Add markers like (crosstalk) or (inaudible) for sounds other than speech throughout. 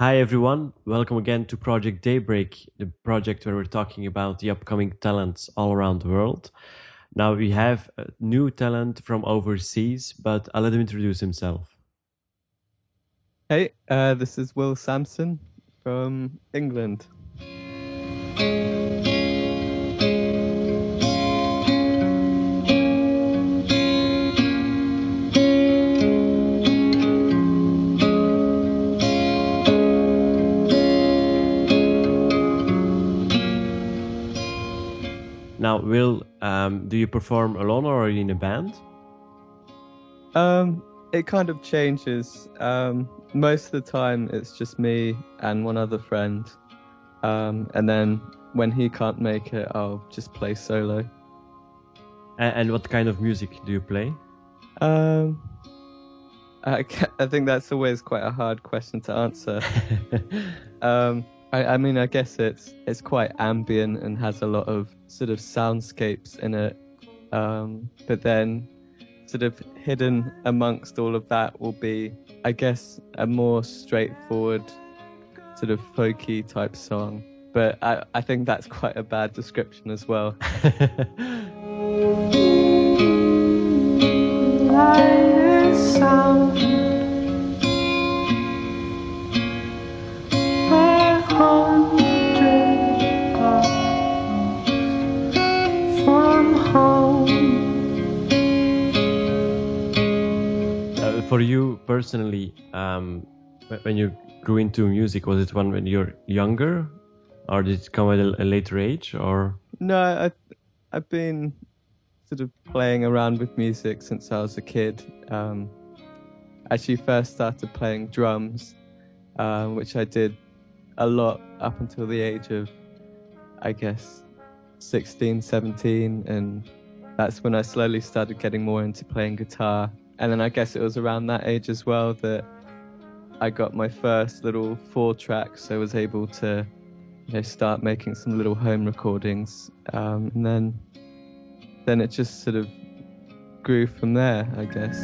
Hi, everyone. Welcome again to Project Daybreak, the project where we're talking about the upcoming talents all around the world. Now, we have a new talent from overseas, but I'll let him introduce himself. Hey, uh, this is Will Samson from England. Now, Will, um, do you perform alone or are you in a band? Um, it kind of changes. Um, most of the time, it's just me and one other friend. Um, and then when he can't make it, I'll just play solo. And, and what kind of music do you play? Um, I, (laughs) I think that's always quite a hard question to answer. (laughs) um, I, I mean, I guess it's it's quite ambient and has a lot of sort of soundscapes in it. Um, but then, sort of hidden amongst all of that will be, I guess, a more straightforward, sort of folky type song. But I, I think that's (laughs) quite a bad description as well. (laughs) personally, um, when you grew into music, was it one when you're younger, or did it come at a, a later age, or? No, I, I've been sort of playing around with music since I was a kid. Um, actually, first started playing drums, um, which I did a lot up until the age of, I guess, 16, 17, and that's when I slowly started getting more into playing guitar. And then I guess it was around that age as well that I got my first little four tracks. So I was able to you know, start making some little home recordings, um, and then then it just sort of grew from there, I guess.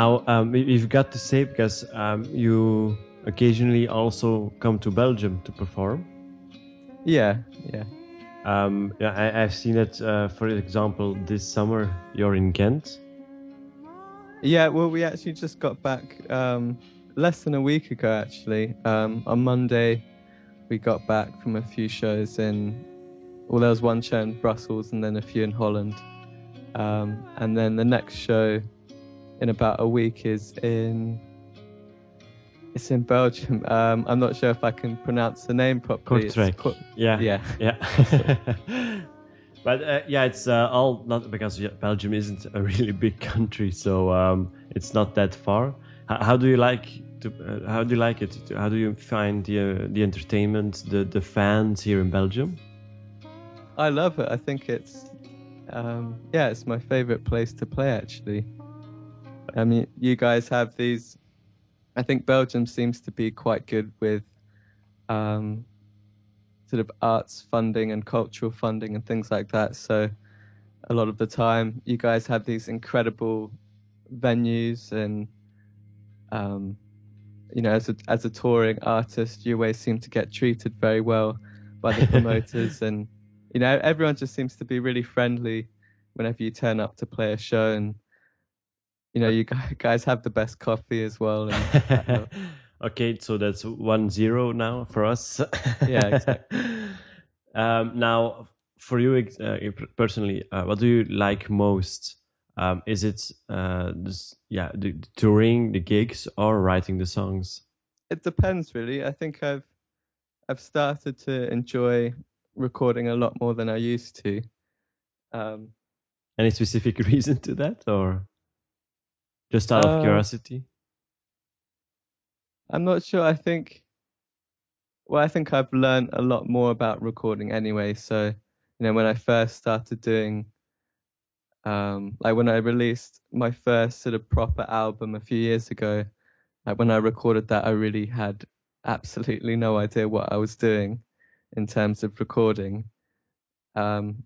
Now, um, we've got to say because um, you occasionally also come to Belgium to perform. Yeah, yeah, Um, yeah, I, I've seen it. Uh, for example, this summer you're in Ghent. yeah. Well, we actually just got back um, less than a week ago. Actually, um, on Monday, we got back from a few shows in. Well, there was one show in Brussels and then a few in Holland, um, and then the next show in about a week is in. It's in Belgium. Um, I'm not sure if I can pronounce the name properly. Kortrijk. Yeah, yeah. yeah. (laughs) but uh, yeah, it's uh, all not because Belgium isn't a really big country, so um, it's not that far. How, how do you like to? Uh, how do you like it? How do you find the uh, the entertainment, the the fans here in Belgium? I love it. I think it's, um, yeah, it's my favorite place to play actually. I mean, you guys have these. I think Belgium seems to be quite good with, um, sort of arts funding and cultural funding and things like that. So, a lot of the time, you guys have these incredible venues and, um, you know, as a as a touring artist, you always seem to get treated very well by the promoters (laughs) and you know everyone just seems to be really friendly whenever you turn up to play a show and you know you guys have the best coffee as well (laughs) okay, so that's one zero now for us. Yeah, exactly. (laughs) um, now, for you uh, personally, uh, what do you like most? Um, is it uh, this, yeah, the, the touring, the gigs, or writing the songs? it depends really i think i've i've started to enjoy recording a lot more than i used to um Any specific (laughs) reason to that, or just out of Uh, curiosity? i'm not sure i think well i think i've learned a lot more about recording anyway so you know when i first started doing um, like when I released my first sort of proper album a few years ago, like when I recorded that, I really had absolutely no idea what I was doing in terms of recording. Um,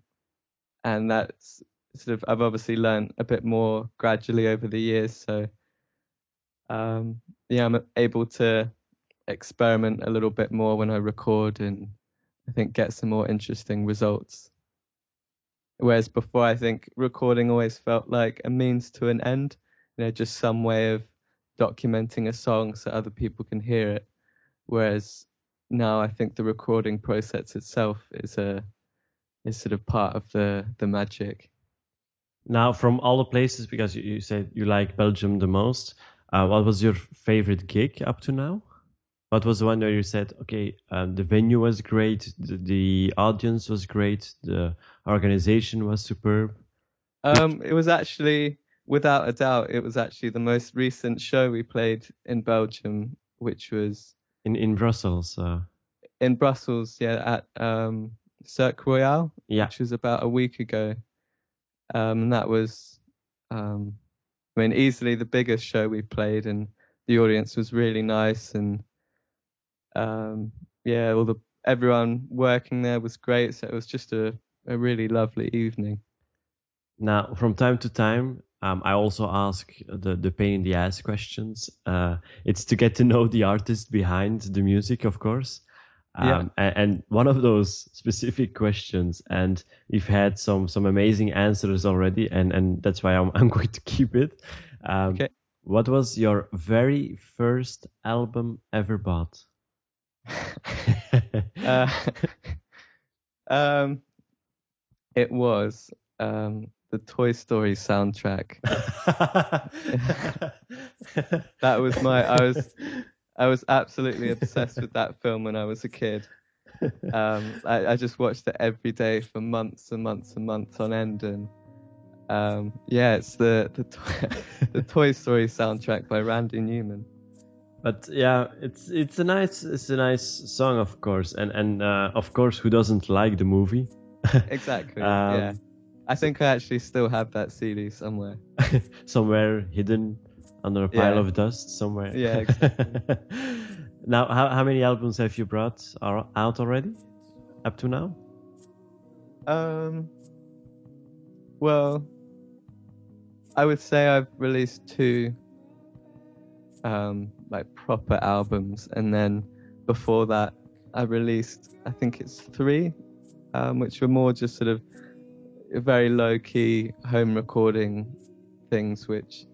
and that's sort of I've obviously learned a bit more gradually over the years. So um, yeah, I'm able to experiment a little bit more when I record and I think get some more interesting results. Whereas before, I think recording always felt like a means to an end, you know, just some way of documenting a song so other people can hear it. Whereas now, I think the recording process itself is a is sort of part of the the magic. Now, from all the places, because you, said you like Belgium the most, uh, what was your favorite gig up to now? What was the one where you said, okay, um, the venue was great, the, the, audience was great, the organization was superb? Um, it was actually, without a doubt, it was actually the most recent show we played in Belgium, which was in in Brussels. Uh... In Brussels, yeah, at um, Cirque Royal, yeah. which was about a week ago. Um, and that was, um, I mean, easily the biggest show we played, and the audience was really nice, and um, yeah, all the everyone working there was great. So it was just a, a really lovely evening. Now, from time to time, um, I also ask the, the pain in the ass questions. Uh, it's to get to know the artist behind the music, of course. Um, yeah. and, one of those specific questions, and we've had some some amazing answers already, and, and that's why I'm, (laughs) I'm going to keep it. Um, okay. What was your very first album ever bought? (laughs) (laughs) uh, um, it was um, the Toy Story soundtrack. that was my. I was I was absolutely obsessed with that film when I was a kid. Um, I, I, just watched it every day for months and months and months on end, and um, yeah, it's the the, (laughs) the Toy Story soundtrack by Randy Newman. But yeah, it's it's a nice it's a nice song, of course, and and uh, of course, who doesn't like the movie? (laughs) exactly. um, yeah, I think I actually still have that CD somewhere. (laughs) somewhere hidden under a pile yeah. of dust somewhere. Yeah. Exactly. (laughs) now, how how many albums have you brought are out already, up to now? Um. Well, I would say I've released two. Um, like proper albums, and then before that, I released I think it's three, um, which were more just sort of very low key home recording things, which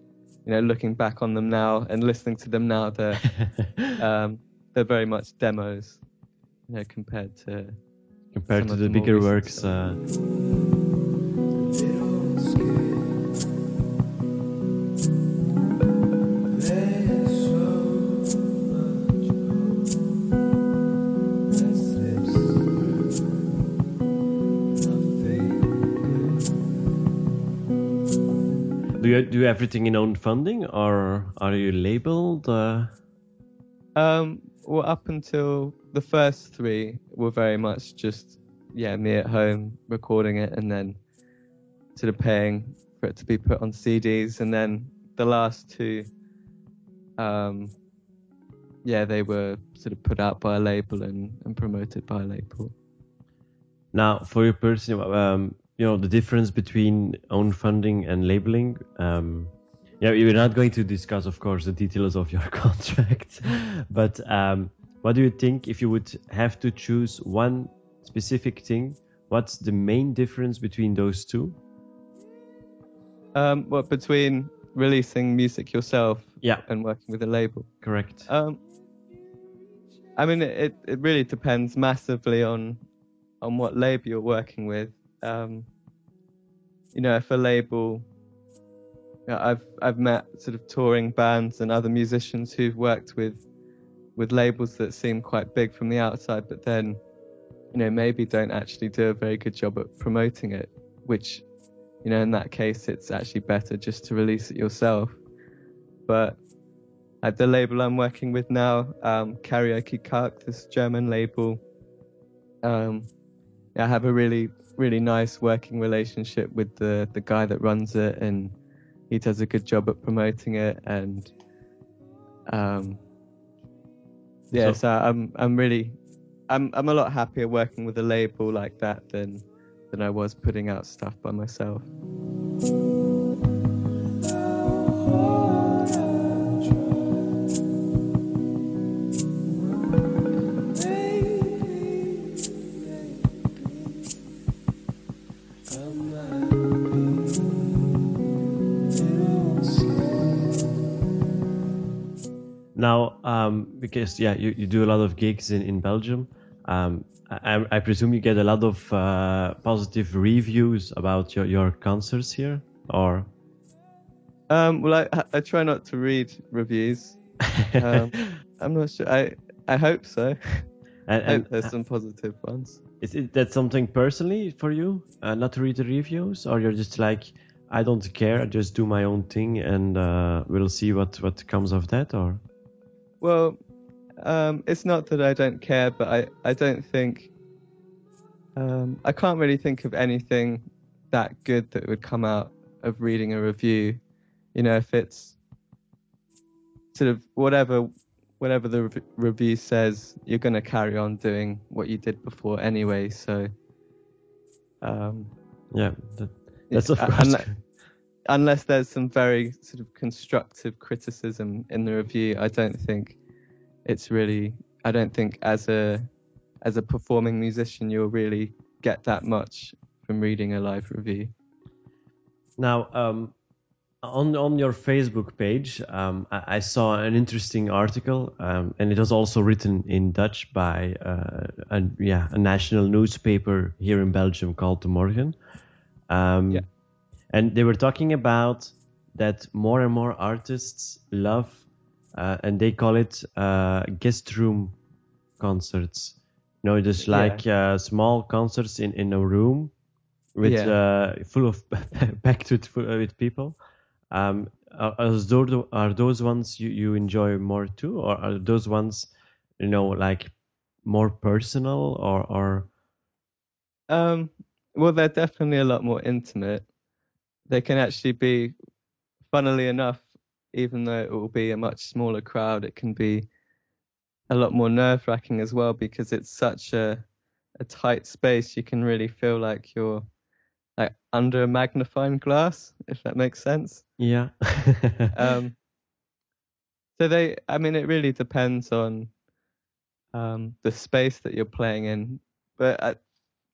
you know, looking back on them now and listening to them now, they're (laughs) um, they're very much demos, you know, compared to compared to the, bigger works. Uh... you do everything in own funding, or are you labeled? Uh... Um, well, up until the first three were very much just yeah me at home recording it and then sort of paying for it to be put on CDs, and then the last two, um, yeah, they were sort of put out by a label and, and promoted by a label. Now, for your personal, um, you know the difference between own funding and labeling. Um, yeah, we're not going to discuss, of course, the details of your (laughs) contract, but um, what do you think if you would have to choose one specific thing? What's the main difference between those two? Um, well, between releasing music yourself, yeah, and working with a label. Correct. Um, I mean, it it really depends massively on on what label you're working with. Um, you know, if a label, you know, I've I've met sort of touring bands and other musicians who've worked with with labels that seem quite big from the outside, but then you know maybe don't actually do a very good job at promoting it. Which you know in that case it's actually better just to release it yourself. But at the label I'm working with now, um, Karaoke Kalk, this German label, um, I have a really really nice working relationship with the the guy that runs it, and he does a good job at promoting it. And um, yeah, so, so I'm I'm really I'm I'm a lot happier working with a label like that than than I was putting out stuff by myself. Now, um, because yeah, you, you do a lot of gigs in in Belgium. Um, I, I, presume you get a lot of uh, positive reviews about your, your concerts here, or? Um, well, I, I try not to read reviews. Um, (laughs) I'm not sure. I I hope so. (laughs) And, I hope there's some positive ones. Is it that something personally for you, uh, not to read the reviews, or you're just like, I don't care, I just do my own thing, and uh, we'll see what what comes of that, or? Well, um, it's not that I don't care, but I, I don't think um, I can't really think of anything that good that would come out of reading a review. You know, if it's sort of whatever whatever the re- review says, you're going to carry on doing what you did before anyway. So, um, yeah, that, that's of (laughs) course. Unless there's some very sort of constructive criticism in the review, I don't think it's really. I don't think as a as a performing musician you'll really get that much from reading a live review. Now, um, on on your Facebook page, um, I, I, saw an interesting article, um, and it was also written in Dutch by uh, a, yeah a national newspaper here in Belgium called De Morgen. Um, yeah and they were talking about that more and more artists love uh, and they call it uh, guest room concerts you know just like yeah. uh, small concerts in, in a room with yeah. Uh, full of (laughs) packed with, uh, with people um, are, those, are those ones you, you enjoy more too or are those ones you know like more personal or or um well they're definitely a lot more intimate they can actually be, funnily enough, even though it will be a much smaller crowd, it can be a lot more nerve wracking as well because it's such a a tight space. You can really feel like you're like under a magnifying glass, if that makes sense. Yeah. (laughs) um, so they, I mean, it really depends on um, the space that you're playing in. But at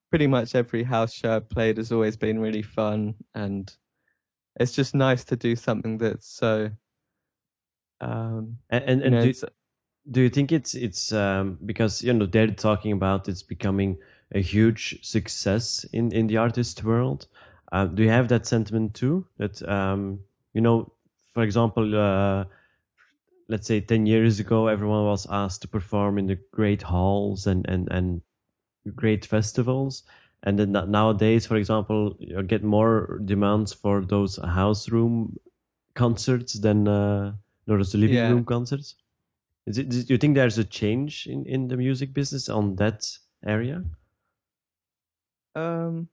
pretty much every house show I've played has always been really fun and it's just nice to do something that's so. Um, and and, and do, do, you think it's it's um, because you know they're talking about it's becoming a huge success in in the artist world? Uh, do you have that sentiment too? That um, you know, for example, uh, let's say 10 years ago, everyone was asked to perform in the great halls and and and great festivals. And then nowadays for example you get more demands for those house room concerts than uh, those living yeah. room concerts. Is it, do you think there's a change in, in the music business on that area? Um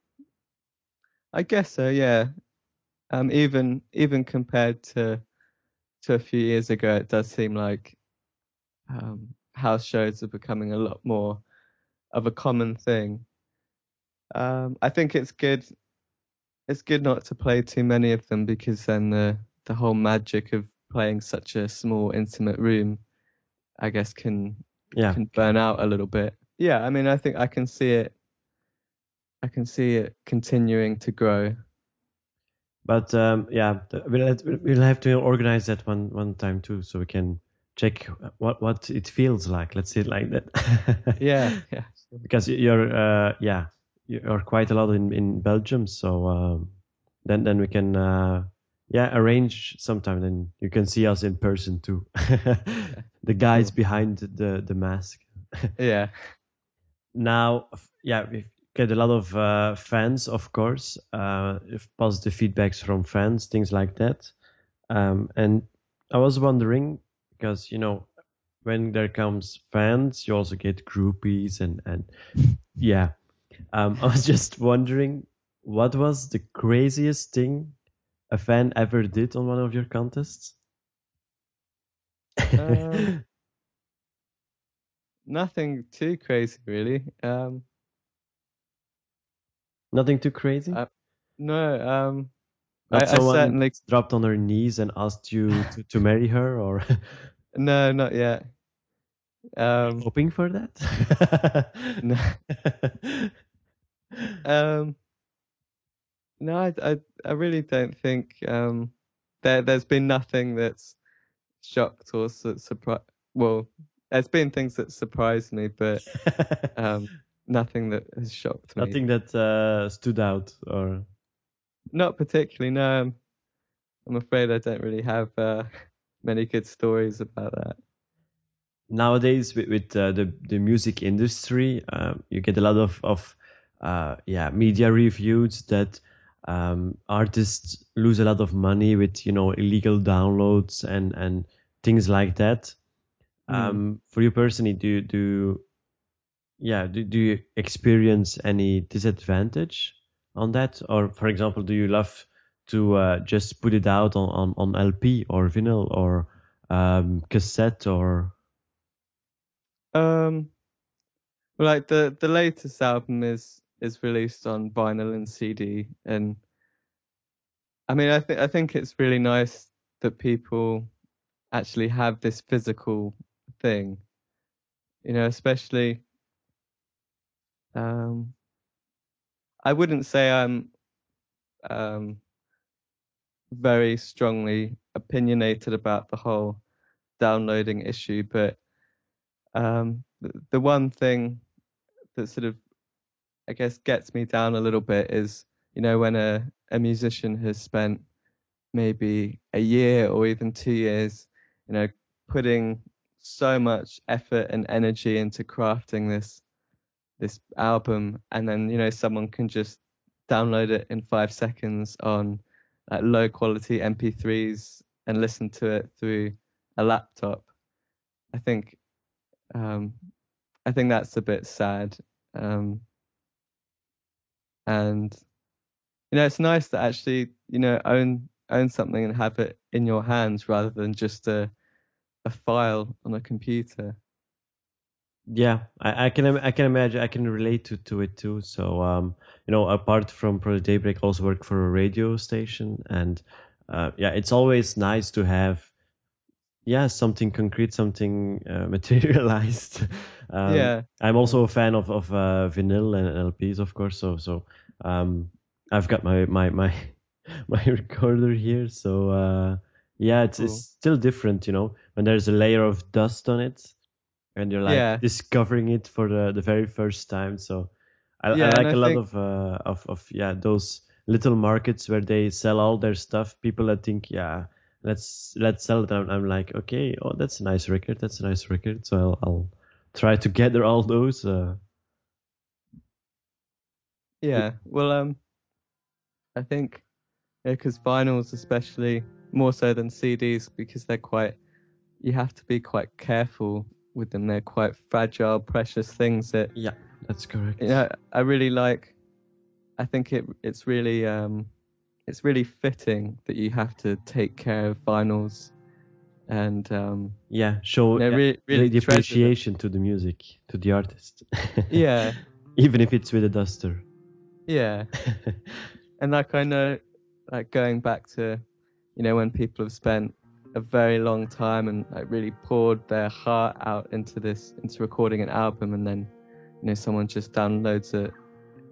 i guess so yeah. Um even even compared to to a few years ago it does seem like um house shows are becoming a lot more of a common thing um, I think it's good. It's good not to play too many of them because then the the whole magic of playing such a small, intimate room, I guess, can yeah. can burn out a little bit. Yeah, I mean, I think I can see it. I can see it continuing to grow. But um, yeah, we'll we'll have to organize that one one time too, so we can check what what it feels like. Let's say it like that. (laughs) yeah, yeah. Because you're uh, yeah you are quite a lot in in Belgium, so um, then then we can uh, yeah arrange sometime. and you can see us in person too. (laughs) the guys behind the the mask. yeah. (laughs) Now, yeah, we get a lot of uh, fans, of course, uh, positive feedbacks from fans, things like that. Um, and I was wondering because you know when there comes fans, you also get groupies and and yeah Um, (laughs) I was just wondering, what was the craziest thing a fan ever did on one of your contests? Um, (laughs) nothing too crazy, really. Um, Nothing too crazy. Uh, no, um, Not I, I someone certainly dropped on her knees and asked you to, to marry her, or (laughs) no, not yet. Um, hoping for that. (laughs) no, (laughs) um, no, I, I, I really don't think um, there, there's been nothing that's shocked or su- surprised. Well, there's been things that surprised me, but (laughs) um, nothing that has shocked me. Nothing that uh, stood out, or Not particularly. No, I'm, I'm afraid I don't really have uh, many good stories about that. Nowadays with, with uh, the the music industry, uh, you get a lot of of uh, yeah media reviews that um, artists lose a lot of money with you know illegal downloads and and things like that. Um, for you personally, do you- do yeah do, do you experience any disadvantage on that, or for example, do you love to uh, just put it out on, on, on LP or vinyl or um, cassette or Um, like the the latest album is is released on vinyl and CD, and I mean, I think I think it's really nice that people actually have this physical thing, you know, especially. Um, I wouldn't say I'm um very strongly opinionated about the whole downloading issue, but um, the, the one thing that sort of, I guess, gets me down a little bit is, you know, when a, a musician has spent maybe a year or even two years, you know, putting so much effort and energy into crafting this this album, and then you know someone can just download it in five seconds on like low quality MP3s and listen to it through a laptop. I think um, I think that's a bit sad. Um, and you know, it's nice to actually you know own own something and have it in your hands rather than just a a file on a computer. yeah I, I can I can imagine I can relate to, to it too so um you know apart from Project Daybreak I also work for a radio station and uh, yeah it's always nice to have yeah something concrete something uh, (laughs) materialized um, yeah, I'm also a fan of of uh, vinyl and LPs, of course. So so um, I've got my my my (laughs) my recorder here. So uh, yeah, it's Cool. it's still different, you know, when there's a layer of dust on it, and you're like Yeah. discovering it for the the very first time. So I, Yeah, I like I a lot think- of uh of of yeah those little markets where they sell all their stuff. People that think yeah. Let's let's sell it. I'm, I'm like, okay, oh, that's a nice record. That's a nice record. So I'll, I'll try to gather all those. Uh, yeah. Well, um, I think because vinyls, especially more so than CDs, because they're quite, you have to be quite careful with them. They're quite fragile, precious things that yeah, that's correct. you know, I really like. I think it it's really um, it's really fitting that you have to take care of vinyls, and um, Yeah, show you know, yeah, really, really the them. appreciation to the music, to the artist. (laughs) Yeah, Even if it's with a duster. yeah, (laughs) and like I know, like going back to, you know, when people have spent a very long time and like really poured their heart out into this, into recording an album, and then, you know, someone just downloads it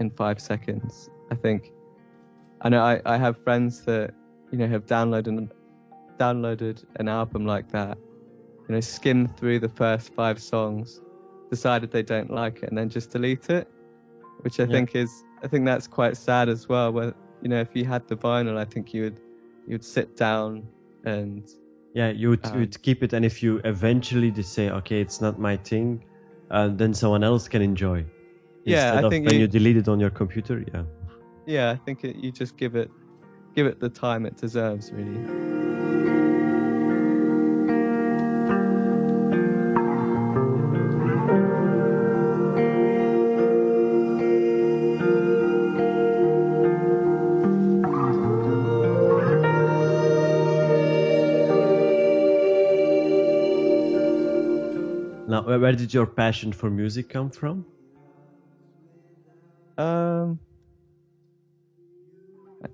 in five seconds. I think, I know I, I have friends that, you know, have downloaded downloaded an album like that, you know, skimmed through the first five songs, decided they don't like it, and then just delete it, which I Yeah. think is, I think that's quite sad as well. Where you know, if you had the vinyl, I think you would, you'd sit down and Yeah, you would, Um, would keep it, and if you eventually just say, okay, it's not my thing, uh, then someone else can enjoy. Yeah, I of think when you- you delete it on your computer, yeah yeah, I think it, you just give it give it the time it deserves, really. Now, where did your passion for music come from?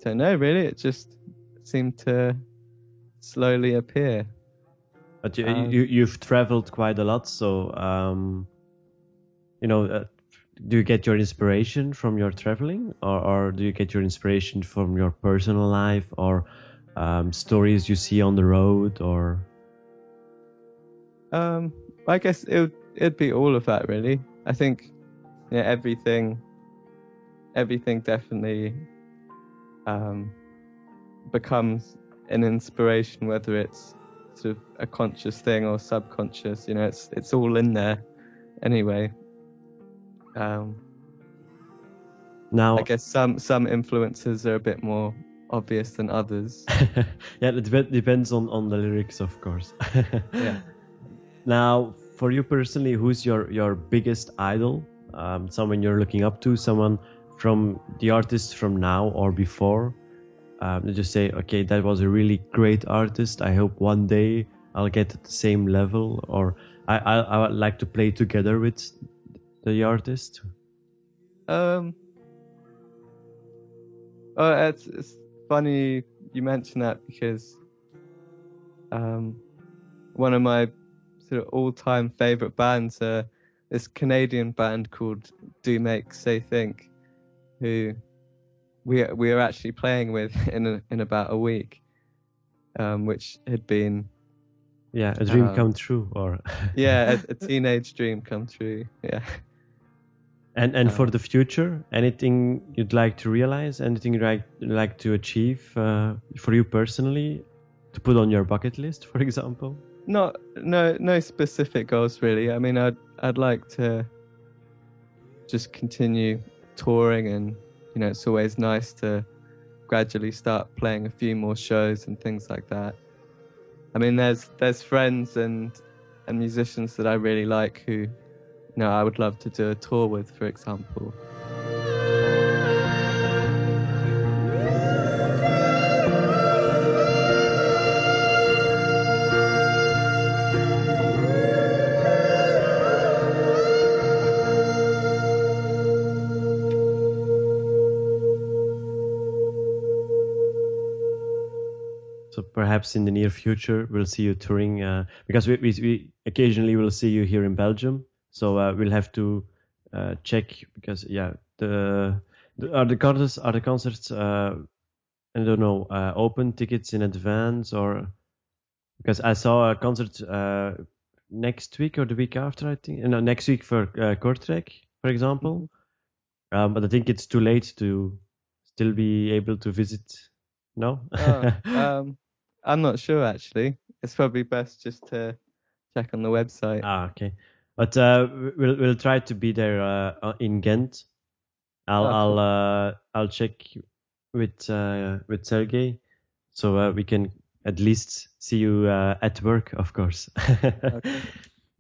Don't know really. It just seemed to slowly appear. But you, Um, you you've traveled quite a lot, so um, you know, uh, do you get your inspiration from your traveling, or, or do you get your inspiration from your personal life, or um, stories you see on the road, or Um, I guess it would it'd be all of that really. I think yeah, everything everything definitely um, becomes an inspiration, whether it's sort of a conscious thing or subconscious. You know, it's it's all in there anyway. Um, now? I guess some some influences are a bit more obvious than others. (laughs) yeah, it dep- depends on on the lyrics, of course. (laughs) Yeah. Now, for you personally, who's your your biggest idol? Um, someone you're looking up to, someone from the artist from now or before. Um, just say, okay, that was a really great artist. I hope one day I'll get at the same level, or I I, I would like to play together with the artist. Um. Oh, it's it's funny you mention that because um, one of my sort of all-time favorite bands, uh, this Canadian band called Do Make Say Think, who we we are actually playing with (laughs) in a, in about a week, um, which had been Yeah, a dream Um, come true, or (laughs) yeah a, a teenage dream come true. Yeah. And and for Uh, the future, anything you'd like to realize, anything you'd like like to achieve uh, for you personally, to put on your bucket list, for (laughs) example? Not no no specific goals really. I mean I'd I'd like to just continue touring and you know it's always nice to gradually start playing a few more shows and things like that. I mean there's there's friends and and musicians that I really like who you know I would love to do a tour with for example. So perhaps in the near future we'll see you touring uh, because we, we we occasionally will see you here in Belgium. So uh, we'll have to uh, check because yeah the, the are the concerts are the concerts uh, I don't know uh, open tickets in advance or because I saw a concert uh, next week or the week after I think no next week for uh, Kortrijk for example. Um, but I think it's too late to still be able to visit. No. Oh, (laughs) um, I'm not sure actually. It's probably best just to check on the website. Ah, okay. But uh, we'll we'll try to be there uh, uh, in Ghent. I'll Oh, I'll uh, I'll check with uh, with Sergey, so uh, we can at least see you uh, at work, of course. Okay. (laughs)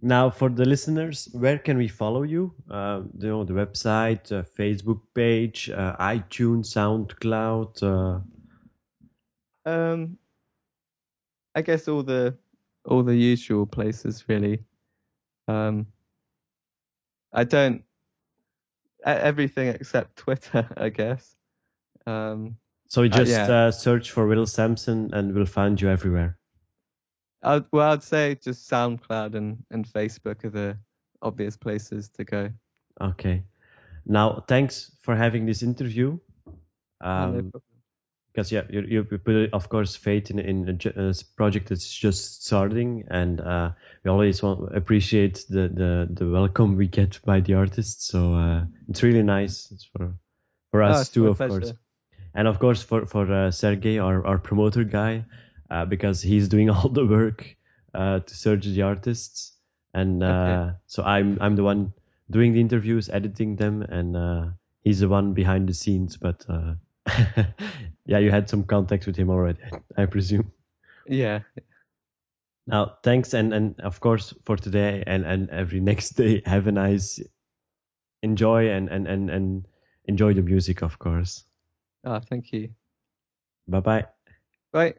Now, for the listeners, where can we follow you? Uh, you know, the website, uh, Facebook page, uh, iTunes, SoundCloud. Uh, Um, I guess all the all the usual places really. Um, I don't everything except Twitter, (laughs) I guess. Um, so you Uh, just yeah. uh, search for Will Samson, and we'll find you everywhere. I'd, well, I'd say just SoundCloud and and Facebook are the obvious places to go. Okay. Now, thanks for having this interview. Um. Because yeah, you, you put of course faith in in a, project that's just starting, and uh, we always want appreciate the, the the welcome we get by the artists. So uh, it's really nice it's for for Oh, us it's too, of pleasure. course, and of course for for uh, Sergey, our our promoter guy, uh, because he's doing (laughs) all the work uh, to search the artists, and uh, Okay. so I'm I'm the one doing the interviews, editing them, and uh, he's the one behind the scenes. But uh, (laughs) yeah, you had some contacts with him already, I presume. Yeah. Now, thanks, and and of course for today and and every (laughs) next day, have a nice enjoy and and and and enjoy the music, of course. Ah, thank you. Bye bye. Right.